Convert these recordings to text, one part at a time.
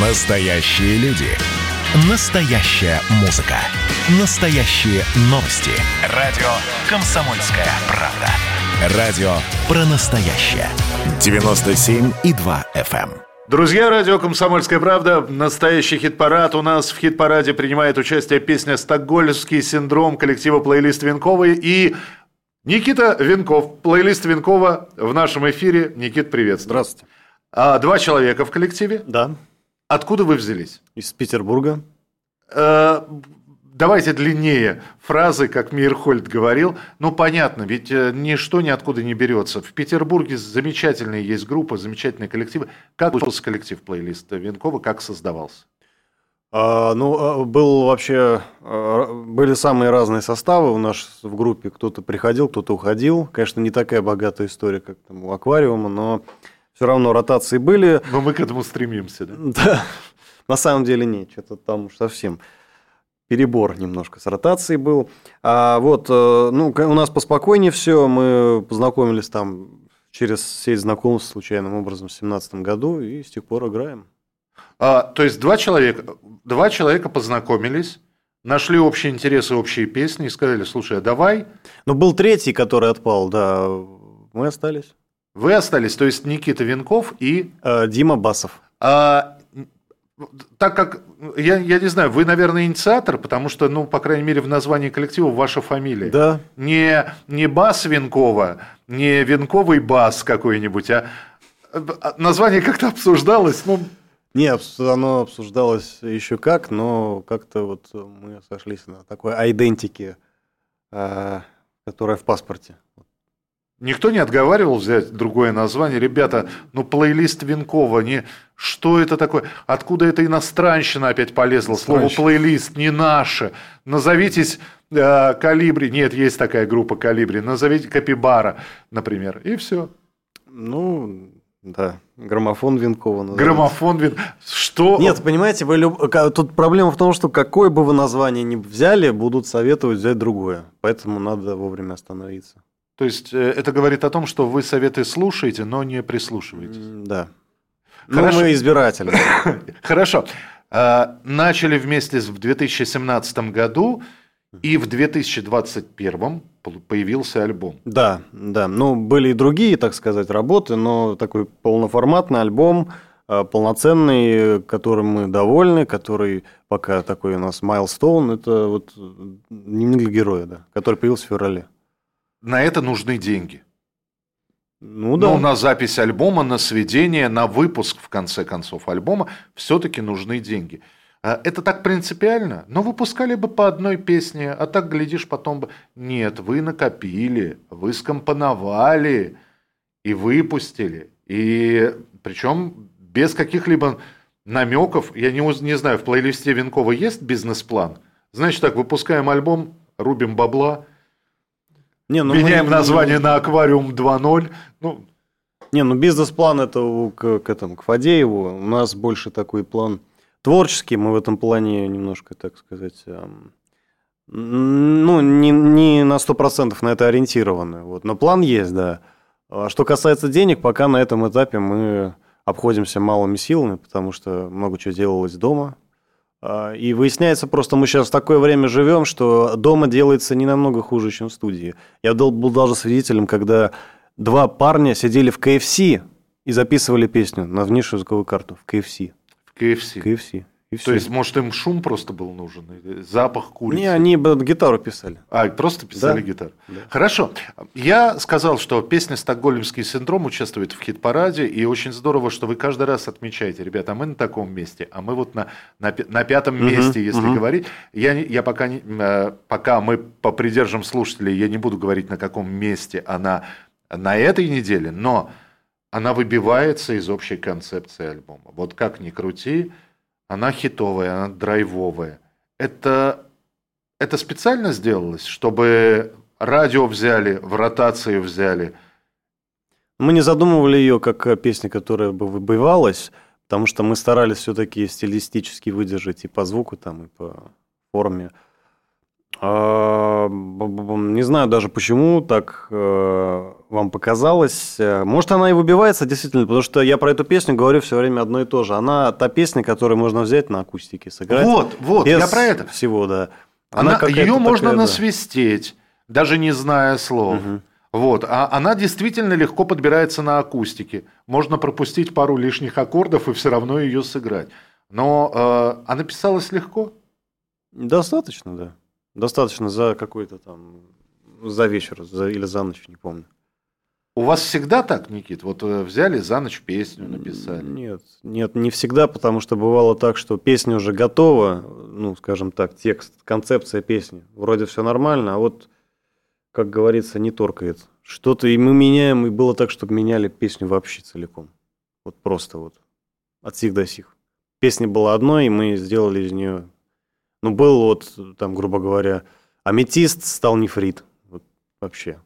Настоящие люди. Настоящая музыка. Настоящие новости. Радио «Комсомольская правда». Радио про настоящее. 97,2 FM. эм. Друзья, радио «Комсомольская правда», настоящий хит-парад. У нас в хит-параде принимает участие песня «Стокгольмский синдром» коллектива «Плейлист Венковой» и Никита Венков. Плейлист Венкова в нашем эфире. Никит, приветствую. Здравствуйте. А, два человека в коллективе. Да, Откуда вы взялись? из Петербурга. Э, давайте длиннее фразы, как Мирхольд говорил. Ну, понятно, ведь э, ничто ниоткуда не берется. В Петербурге замечательные есть группы, замечательные коллективы. Как появился коллектив плейлиста Венкова, как создавался? А, ну, а, был вообще, а, были самые разные составы у нас в группе. Кто-то приходил, кто-то уходил. Конечно, не такая богатая история, как там у аквариума, но все равно ротации были. Но мы к этому стремимся, да? Да, на самом деле нет, что-то там уж совсем перебор немножко с ротацией был. А вот, э, ну, у нас поспокойнее все, мы познакомились там через сеть знакомств случайным образом в 2017 году и с тех пор играем. А, то есть два человека, два человека познакомились, нашли общие интересы, общие песни и сказали, слушай, а давай Но был третий, который отпал, да, мы остались. Вы остались, то есть Никита Венков и Э, Дима Басов. А, так как, я, я не знаю, вы, наверное, инициатор, потому что, ну, по крайней мере, в названии коллектива ваша фамилия. Да, Не, не Бас Венкова, не Венковый Бас какой-нибудь, а а название как-то обсуждалось, ну, не, оно обсуждалось еще как, но как-то вот мы сошлись на такой айдентике, э, которая в паспорте. Никто не отговаривал взять другое название. Ребята, ну, плейлист Венкова, не... что это такое? Откуда эта иностранщина опять полезла? Слово плейлист не наше. Назовитесь э, Калибри. Нет, есть такая группа Калибри. Назовите Капибара, например. И все. Ну, да, граммофон Винкова. называется. Граммофон Вен... Что? Нет, понимаете, вы люб- тут проблема в том, что какое бы вы название ни взяли, будут советовать взять другое. Поэтому надо вовремя остановиться. То есть э, это говорит о том, что вы советы слушаете, но не прислушиваетесь. Да. Хорошо. Ну, мы избиратели. Хорошо. А, Начали вместе в 2017 году, и в 2021 пол- появился альбом. Да, да. Ну, были и другие, так сказать, работы, но такой полноформатный альбом, э, полноценный, которым мы довольны, который пока такой у нас майлстоун, это вот дневник для героя, да, который появился в феврале. На это нужны деньги. Ну да. Ну, на запись альбома, на сведение, на выпуск, в конце концов, альбома все-таки нужны деньги. А Это так принципиально? Но выпускали бы по одной песне, а так, глядишь, потом бы... Нет, вы накопили, вы скомпоновали и выпустили. И причем без каких-либо намеков. Я не, не знаю, в плейлисте Венкова есть бизнес-план? Значит так, выпускаем альбом, рубим бабла, не, ну мы- меняем название на «Аквариум 2.0». Ну, Не, ну бизнес-план это к, к этому, к Фадееву. У нас больше такой план творческий. Мы в этом плане немножко, так сказать, ну, не, не на 100% на это ориентированы. Вот. Но план есть, да. А что касается денег, пока на этом этапе мы обходимся малыми силами, потому что много чего делалось дома. А, И выясняется просто, мы сейчас в такое время живем, что дома делается не намного хуже, чем в студии. Я был даже свидетелем, когда два парня сидели в KFC и записывали песню на внешнюю звуковую карту в KFC. в KFC. KFC. И То всё. есть, может, им шум просто был нужен? Запах курицы? Не, они гитару писали. А, просто писали Да. гитару. Да. Хорошо. Я сказал, что песня «Стокгольмский синдром» участвует в хит-параде, и очень здорово, что вы каждый раз отмечаете, ребята, а мы на таком месте, а мы вот на, на, на пятом Мгм, месте, если мгм. говорить. Я, я пока, не, э, пока мы попридержим слушателей, я не буду говорить, на каком месте она на этой неделе, но она выбивается из общей концепции альбома. Вот как ни крути, она хитовая, она драйвовая. Это, это специально сделалось, чтобы радио взяли, в ротации взяли. Мы не задумывали ее как э, песня, которая бы выбивалась, потому что мы старались все-таки стилистически выдержать и по звуку, там, и по форме. А, Не знаю даже почему так э, вам показалось. Э, может, она и выбивается, действительно, потому что я про эту песню говорю все время одно и то же. Она та песня, которую можно взять на акустике, сыграть. Вот, вот, я про это. всего, да. Она, какая-то ее можно такая, да. насвистеть, даже не зная слов. Мгм. Вот, а она действительно легко подбирается на акустике. Можно пропустить пару лишних аккордов и все равно ее сыграть. Но э, она писалась легко. Достаточно, да. Достаточно за какой-то там, за вечер за- или за ночь, не помню. У вас всегда так, Никит? Вот э, взяли за ночь песню, написали. Нет, нет, не всегда, потому что бывало так, что песня уже готова, ну, скажем так, текст, концепция песни, вроде все нормально, а вот, как говорится, не торкает. Что-то и мы меняем, и было так, что меняли песню вообще целиком. Вот просто вот, от сих до сих. Песня была одной, и мы сделали из нее, ну, был вот, там, грубо говоря, аметист стал нефрит, вот вообще.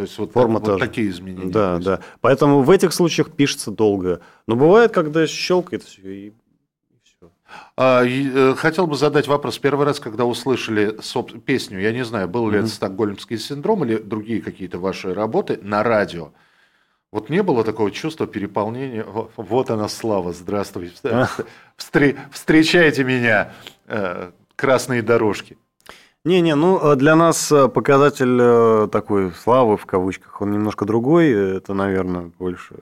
То есть вот, Форма так- вот такие изменения. Да, да. Поэтому в этих случаях пишется долго. Но бывает, когда щелкает все и, все. А, э, хотел бы задать вопрос. Первый раз, когда услышали песню, я не знаю, был ли Мгм. это стокгольмский синдром или другие какие-то ваши работы на радио. Вот не было такого чувства переполнения. Вот она слава, здравствуй. Встре- Встречайте меня, э, красные дорожки. Не-не, ну э, для нас э, показатель э, такой славы в кавычках, он немножко другой. Это, наверное, больше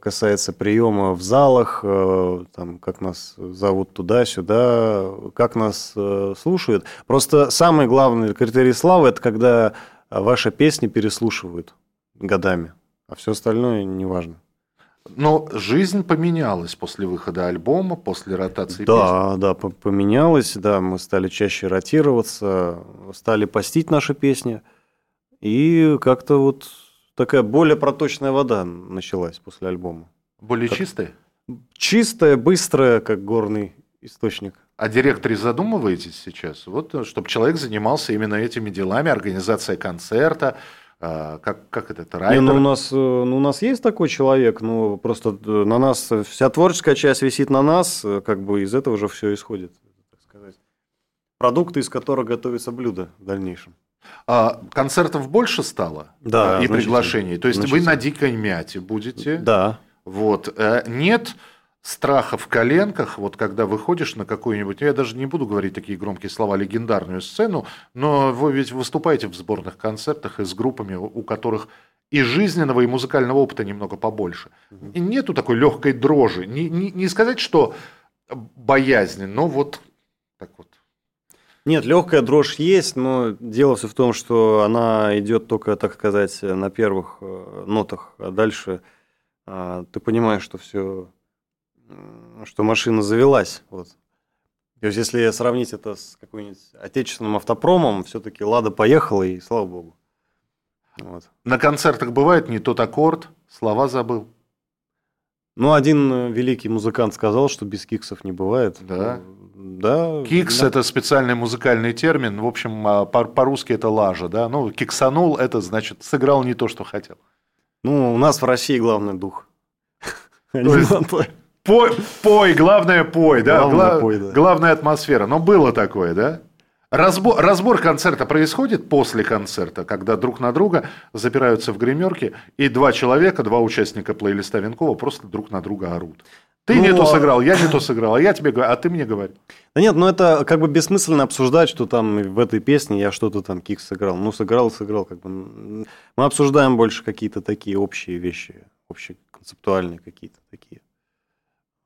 касается приема в залах, там, как нас зовут туда-сюда, как нас слушают. Просто самый главный критерий славы это когда ваши песни переслушивают годами, а все остальное неважно. Но жизнь поменялась после выхода альбома, после ротации песен. Да, да, по- поменялось, да, мы стали чаще ротироваться, стали постить наши песни, и как-то вот такая более проточная вода началась после альбома. Более Как- чистые? Чистая, быстрая, как горный источник. О директоре задумываетесь сейчас? Вот, чтобы человек занимался именно этими делами, организация концерта, а, как, как это, это Не, райдер? ну, у, нас, э, ну, у нас есть такой человек, но просто э, на нас вся творческая часть висит на нас, э, как бы из этого уже все исходит, так сказать. Продукты, из которых готовится блюдо в дальнейшем. А концертов больше стало? Да, А, И приглашений? То есть вы на дикой мяте будете? Да. Вот. Э, Нет страха в коленках, вот когда выходишь на какую-нибудь, я даже не буду говорить такие громкие слова, легендарную сцену, но вы ведь выступаете в сборных концертах и с группами, у которых и жизненного, и музыкального опыта немного побольше. И нету такой легкой дрожи. Не, не- не сказать, что боязни, но вот так вот. Нет, легкая дрожь есть, но дело все в том, что она идет только, так сказать, на первых э, нотах, а дальше а, ты понимаешь, что все, что машина завелась. Вот. То есть, если сравнить это с какой-нибудь отечественным автопромом, все-таки Лада поехала, и слава богу. Вот. На концертах бывает не тот аккорд, слова забыл. Ну, один э, великий музыкант сказал, что без киксов не бывает. Да? Ну, Да. Кикс да. это специальный музыкальный термин. В общем, а, по- по-русски это лажа, да. Ну, киксанул это значит сыграл не то, что хотел. Ну, у нас в России главный дух. Пой, пой, главное пой, да. Главное Гла- пой, да. Главная атмосфера. Но было такое, да? Разбор, разбор концерта происходит после концерта, когда друг на друга запираются в гримерке, и два человека, два участника плейлиста Венкова просто друг на друга орут. Ты Ну, не то а- сыграл, я не то сыграл, а я тебе говорю, а ты мне говори. Да нет, ну это как бы бессмысленно обсуждать, что там в этой песне я что-то там кикс сыграл. Ну, сыграл, сыграл. Как бы. Мы обсуждаем больше какие-то такие общие вещи, общие концептуальные какие-то такие.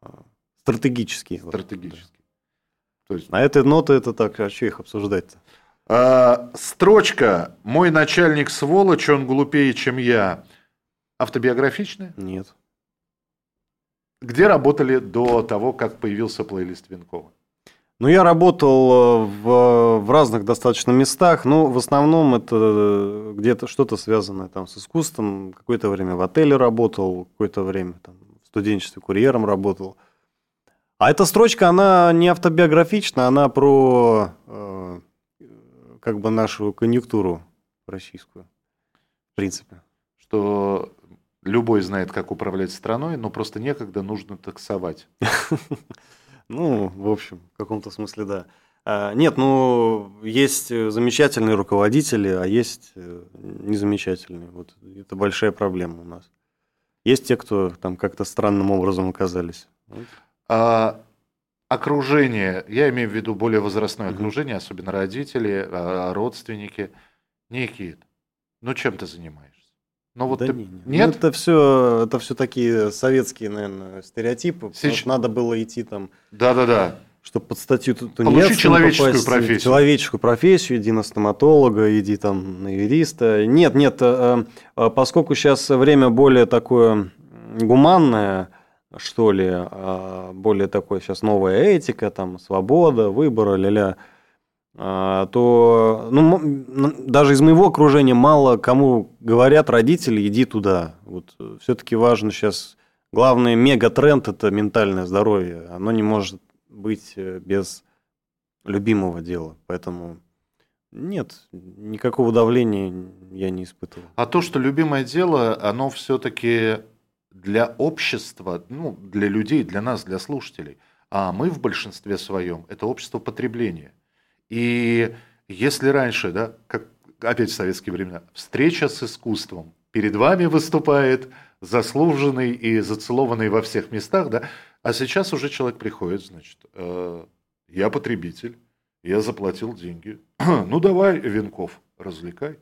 А, Стратегические. вот. Стратегически. То есть А этой ноты это так, а что их обсуждать-то? А, строчка «Мой начальник сволочь, он глупее, чем я» автобиографичная? Нет. Где работали до того, как появился плейлист Венкова? Ну, я работал э, в, в разных достаточно местах, но в основном это э, где-то что-то связанное там с искусством. Какое-то время в отеле работал, какое-то время там студенчестве курьером работал. А эта строчка, она не автобиографична, она про э, как бы нашу конъюнктуру российскую, в принципе. Что любой знает, как управлять страной, но просто некогда нужно таксовать. Ну, в общем, в каком-то смысле, да. А, нет, ну, есть замечательные руководители, а есть э, незамечательные. Вот это большая проблема у нас. Есть те, кто там как-то странным образом оказались. А, окружение, я имею в виду более возрастное окружение, особенно родители, а, родственники. Никит, ну чем ты занимаешься? Ну вот да ты... не, не. нет. Ну, это все, это все такие советские, наверное, стереотипы. Сейчас... Надо было идти там. Да, да, да чтобы под статью Получи человеческую попасть, профессию. Человеческую профессию, иди на стоматолога, иди там на юриста. Нет, нет, э, э, поскольку сейчас время более такое гуманное, что ли, а более такое сейчас новая этика, там, свобода, выбор, ля-ля, а, то ну, даже из моего окружения мало кому говорят родители, иди туда. Вот э, все-таки важно сейчас, главный мегатренд – это ментальное здоровье. Оно не может быть э, без любимого дела. Поэтому нет, никакого давления я не испытывал. А то, что любимое дело, оно все-таки для общества, ну, для людей, для нас, для слушателей, а мы в большинстве своем это общество потребления. И если раньше, да, как опять в советские времена, встреча с искусством, перед вами выступает заслуженный и зацелованный во всех местах, да, а сейчас уже человек приходит, значит, э, я потребитель, я заплатил деньги, ну давай, Венков, развлекай.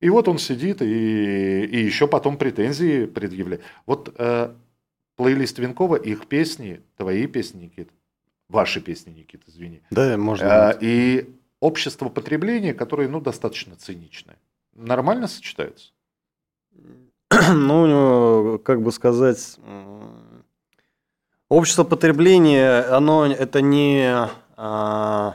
И вот он сидит и, и еще потом претензии предъявляет. Вот э, плейлист Венкова, их песни, твои песни, Никит, ваши песни, Никит, извини. Да, можно. Э, и общество потребления, которое, ну, достаточно циничное. Нормально сочетаются? Ну, как бы сказать, Общество потребления, оно это не, а,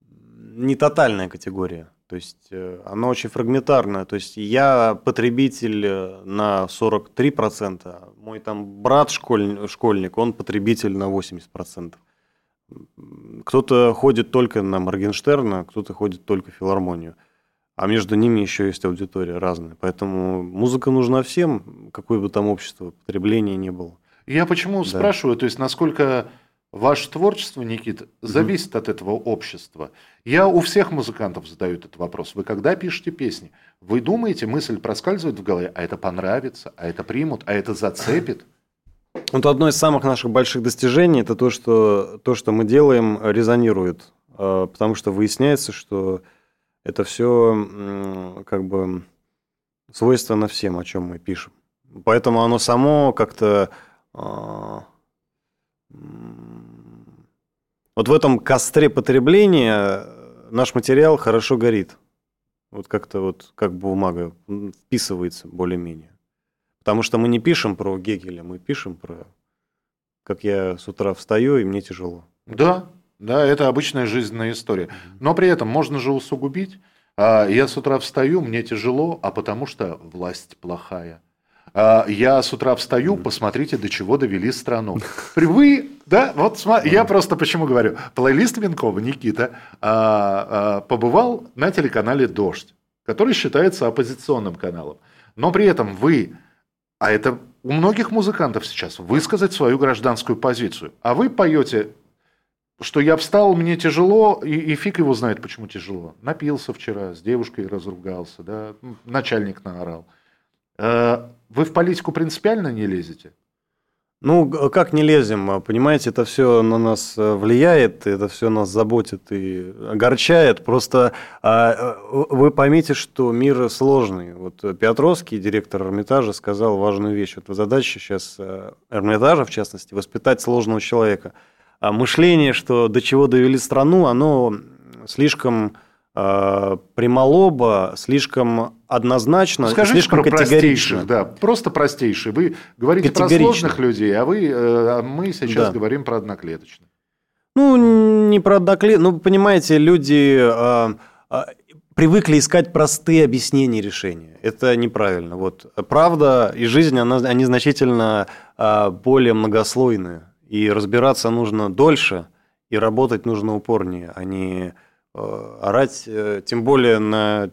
не тотальная категория. То есть э, оно очень фрагментарное. То есть я потребитель э, на 43%, а мой там брат школь, школьник, он потребитель на 80%. Кто-то ходит только на Моргенштерна, кто-то ходит только в филармонию. А между ними еще есть аудитория разная. Поэтому музыка нужна всем, какое бы там общество потребления не было. Я почему да. спрашиваю, то есть насколько ваше творчество, Никит, зависит угу. от этого общества. Я у всех музыкантов задаю этот вопрос. Вы когда пишете песни, вы думаете, мысль проскальзывает в голове, а это понравится, а это примут, а это зацепит? Вот одно из самых наших больших достижений это то, что то, что мы делаем, резонирует, а, потому что выясняется, что это все как бы свойственно всем, о чем мы пишем. Поэтому оно само как-то вот в этом костре потребления наш материал хорошо горит. Вот как-то вот как бумага вписывается более-менее. Потому что мы не пишем про Гегеля, мы пишем про как я с утра встаю, и мне тяжело. Да, да, это обычная жизненная история. Но при этом можно же усугубить. А, я с утра встаю, мне тяжело, а потому что власть плохая. А, я с утра встаю, посмотрите, до чего довели страну. Вы, да, вот я просто почему говорю, плейлист Венкова Никита а, а, побывал на телеканале «Дождь», который считается оппозиционным каналом. Но при этом вы, а это у многих музыкантов сейчас, высказать свою гражданскую позицию. А вы поете, что я встал, мне тяжело, и, и фиг его знает, почему тяжело. Напился вчера, с девушкой разругался, да, начальник наорал. Э, вы в политику принципиально не лезете? Ну, как не лезем? Понимаете, это все на нас э, влияет, это все нас заботит и огорчает. Просто а, э, вы поймите, что мир сложный. Вот Петровский, директор Эрмитажа, сказал важную вещь. Вот задача сейчас Эрмитажа, в частности, воспитать сложного человека. А мышление, что до чего довели страну, оно слишком э, прямолобо, слишком однозначно, Скажите слишком про категорично. Да, просто простейшие. Вы говорите про сложных людей, а, вы, э, а мы сейчас да. говорим про одноклеточных. Ну, не про одноклеточных. Ну, понимаете, люди э, э, привыкли искать простые объяснения решения. Это неправильно. Вот. Правда и жизнь, она, они значительно э, более многослойные. И разбираться нужно дольше, и работать нужно упорнее, а не Э, орать, э, тем более на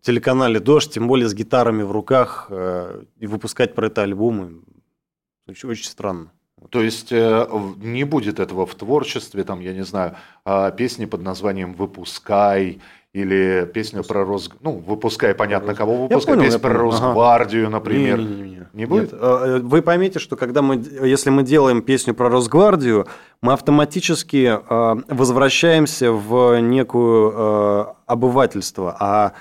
телеканале «Дождь», тем более с гитарами в руках, э, и выпускать про это альбомы. Очень, очень странно. То есть э, не будет этого в творчестве, там, я не знаю, а, песни под названием «Выпускай», или песня про Рос... Ну, выпускай, понятно, кого выпускай. понял, песня я про. Росгвардию, Не, например. не, не, не. Не будет? Нет. Э, Вы поймите, что когда мы, если мы делаем песню про Росгвардию, мы автоматически э, возвращаемся в некую э, обывательство. А,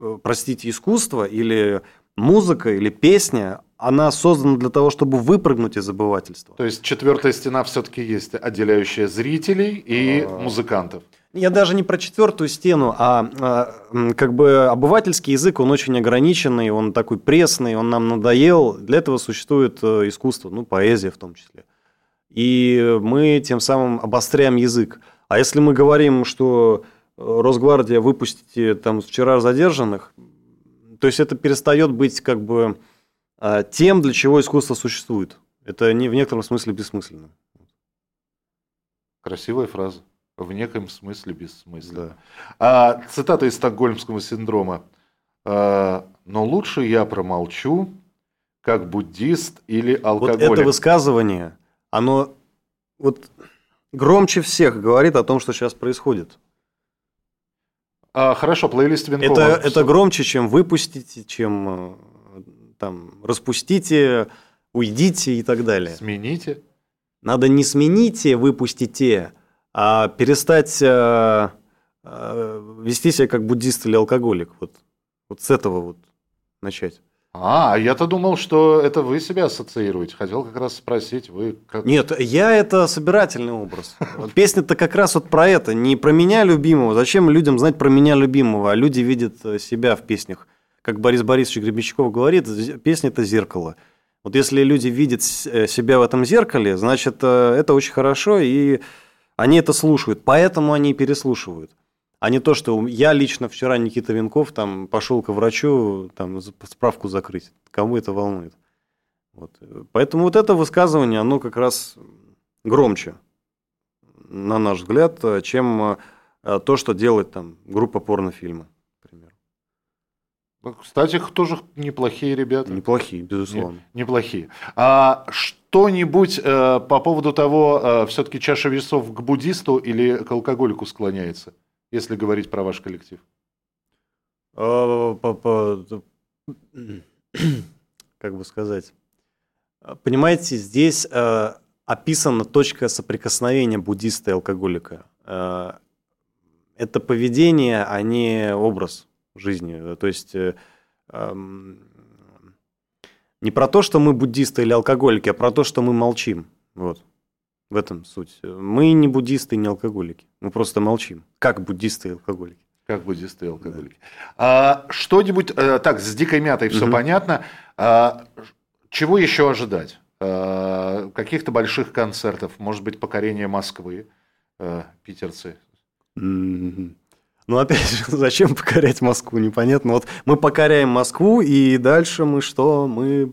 э, простите, искусство или музыка или песня, она создана для того, чтобы выпрыгнуть из обывательства. То есть четвертая стена все-таки есть, отделяющая зрителей и А. музыкантов. Я даже не про четвертую стену, а, а, как бы обывательский язык, он очень ограниченный, он такой пресный, он нам надоел. Для этого существует э, искусство, ну, поэзия в том числе. И мы тем самым обостряем язык. А если мы говорим, что э, Росгвардия выпустите там вчера задержанных, то есть это перестает быть как бы а, тем, для чего искусство существует. Это не в некотором смысле бессмысленно. Красивая фраза. В неком смысле бессмысленно. Да. А, цитата из стокгольмского синдрома. А, «Но лучше я промолчу, как буддист или Вот алкоголик». это высказывание, оно вот громче всех говорит о том, что сейчас происходит. А, хорошо, плейлист Винкова. Это, это громче, чем выпустите, чем э, там распустите, уйдите и так далее. Смените. Надо не смените, выпустите, а перестать э, э, вести себя как буддист или алкоголик. Вот, вот с этого вот начать. А, я-то думал, что это вы себя ассоциируете. Хотел как раз спросить, вы как... Нет, я это собирательный образ. Песня-то как раз вот про это, не про меня любимого. Зачем людям знать про меня любимого, а люди видят э, себя в песнях. Как Борис Борисович Гребенщиков говорит, песня – это зеркало. Вот если люди видят э, себя в этом зеркале, значит, э, это очень хорошо, и они это слушают. Поэтому они переслушивают. А не то, что я лично вчера, Никита Венков, там пошел к врачу там, справку закрыть. Кому это волнует? Вот. Поэтому вот это высказывание, оно как раз громче, на наш взгляд, чем э, то, что делает там группа порнофильма, Кстати, тоже неплохие ребята. Неплохие, безусловно. Не- неплохие. А что-нибудь э, по поводу того, все-таки чаша весов к буддисту или к алкоголику склоняется, если говорить про ваш коллектив? А, Как бы сказать? Понимаете, здесь э, описана точка соприкосновения буддиста и алкоголика. Э, Это поведение, а не образ жизни. То есть э, не про то, что мы буддисты или алкоголики, а про то, что мы молчим. Вот. В этом суть. Мы не буддисты, не алкоголики. Мы просто молчим. Как буддисты и алкоголики. Как буддисты и алкоголики. А, что-нибудь, э, так, с дикой мятой все Мгм. понятно. А, чего еще ожидать? А, каких-то больших концертов, может быть, покорение Москвы, э, питерцы. Мгм. Ну, опять же, зачем покорять Москву, непонятно. Вот мы покоряем Москву, и дальше мы что? Мы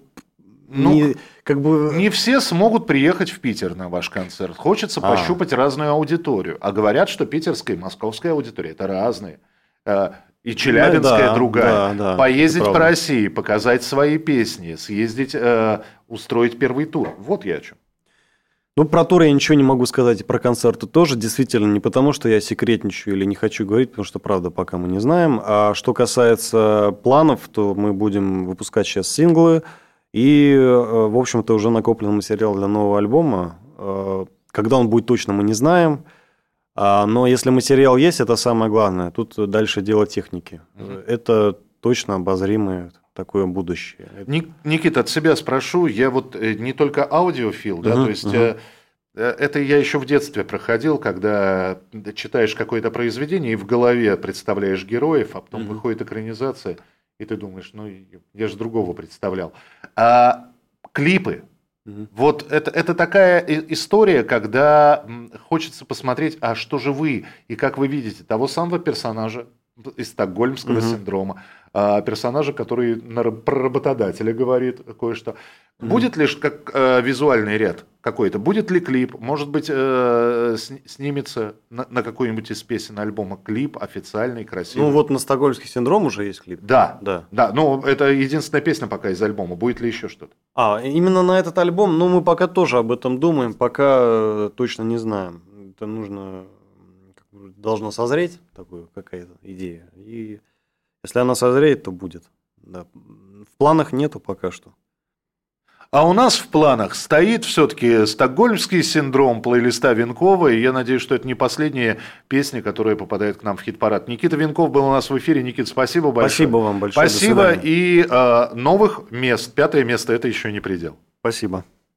Ну, не, как бы... Не все смогут приехать в Питер на ваш концерт. Хочется А. пощупать разную аудиторию. А говорят, что питерская и московская аудитория это разные. Э, И челябинская да, другая. да, да, Поездить по. России, показать свои песни, съездить, э, устроить первый тур. Вот я о чем. Ну, про тур я ничего не могу сказать, и про концерты тоже. Действительно, не потому, что я секретничаю или не хочу говорить, потому что, правда, пока мы не знаем. А что касается планов, то мы будем выпускать сейчас синглы. И, э, в общем-то, уже накоплен материал для нового альбома. Э, Когда он будет точно, мы не знаем. А, Но если материал есть, это самое главное. Тут дальше дело техники. Мгм. Это точно обозримое такое будущее. Никита, от себя спрошу. Я вот э, не только аудиофил, да, Мгм, то есть э, это я еще в детстве проходил, когда читаешь какое-то произведение и в голове представляешь героев, а потом Мгм. выходит экранизация, и ты думаешь, ну я же другого представлял. А клипы, Мгм. Вот это, это такая история, когда хочется посмотреть, а что же вы, и как вы видите того самого персонажа из стокгольмского Мгм. синдрома, персонажа, который про работодателя говорит кое-что. Мгм. Будет лишь как э, визуальный ряд какой-то. Будет ли клип? Может быть, э, снимется на, на какой-нибудь из песен альбома клип официальный, красивый? Ну вот на «Стокгольмский синдром» уже есть клип. Да, да. Да, ну это единственная песня пока из альбома. Будет ли еще что-то? А, именно на этот альбом, ну мы пока тоже об этом думаем, пока э, точно не знаем. Это нужно, должно созреть, такую какая-то идея. И если она созреет, то будет. Да. В планах нету пока что. А у нас в планах стоит все-таки стокгольмский синдром плейлиста Винкова, и я надеюсь, что это не последняя песня, которая попадает к нам в хит-парад. Никита Винков был у нас в эфире. Никита, спасибо большое. Спасибо вам большое. Спасибо. И э, новых мест. Пятое место – это еще не предел. Спасибо.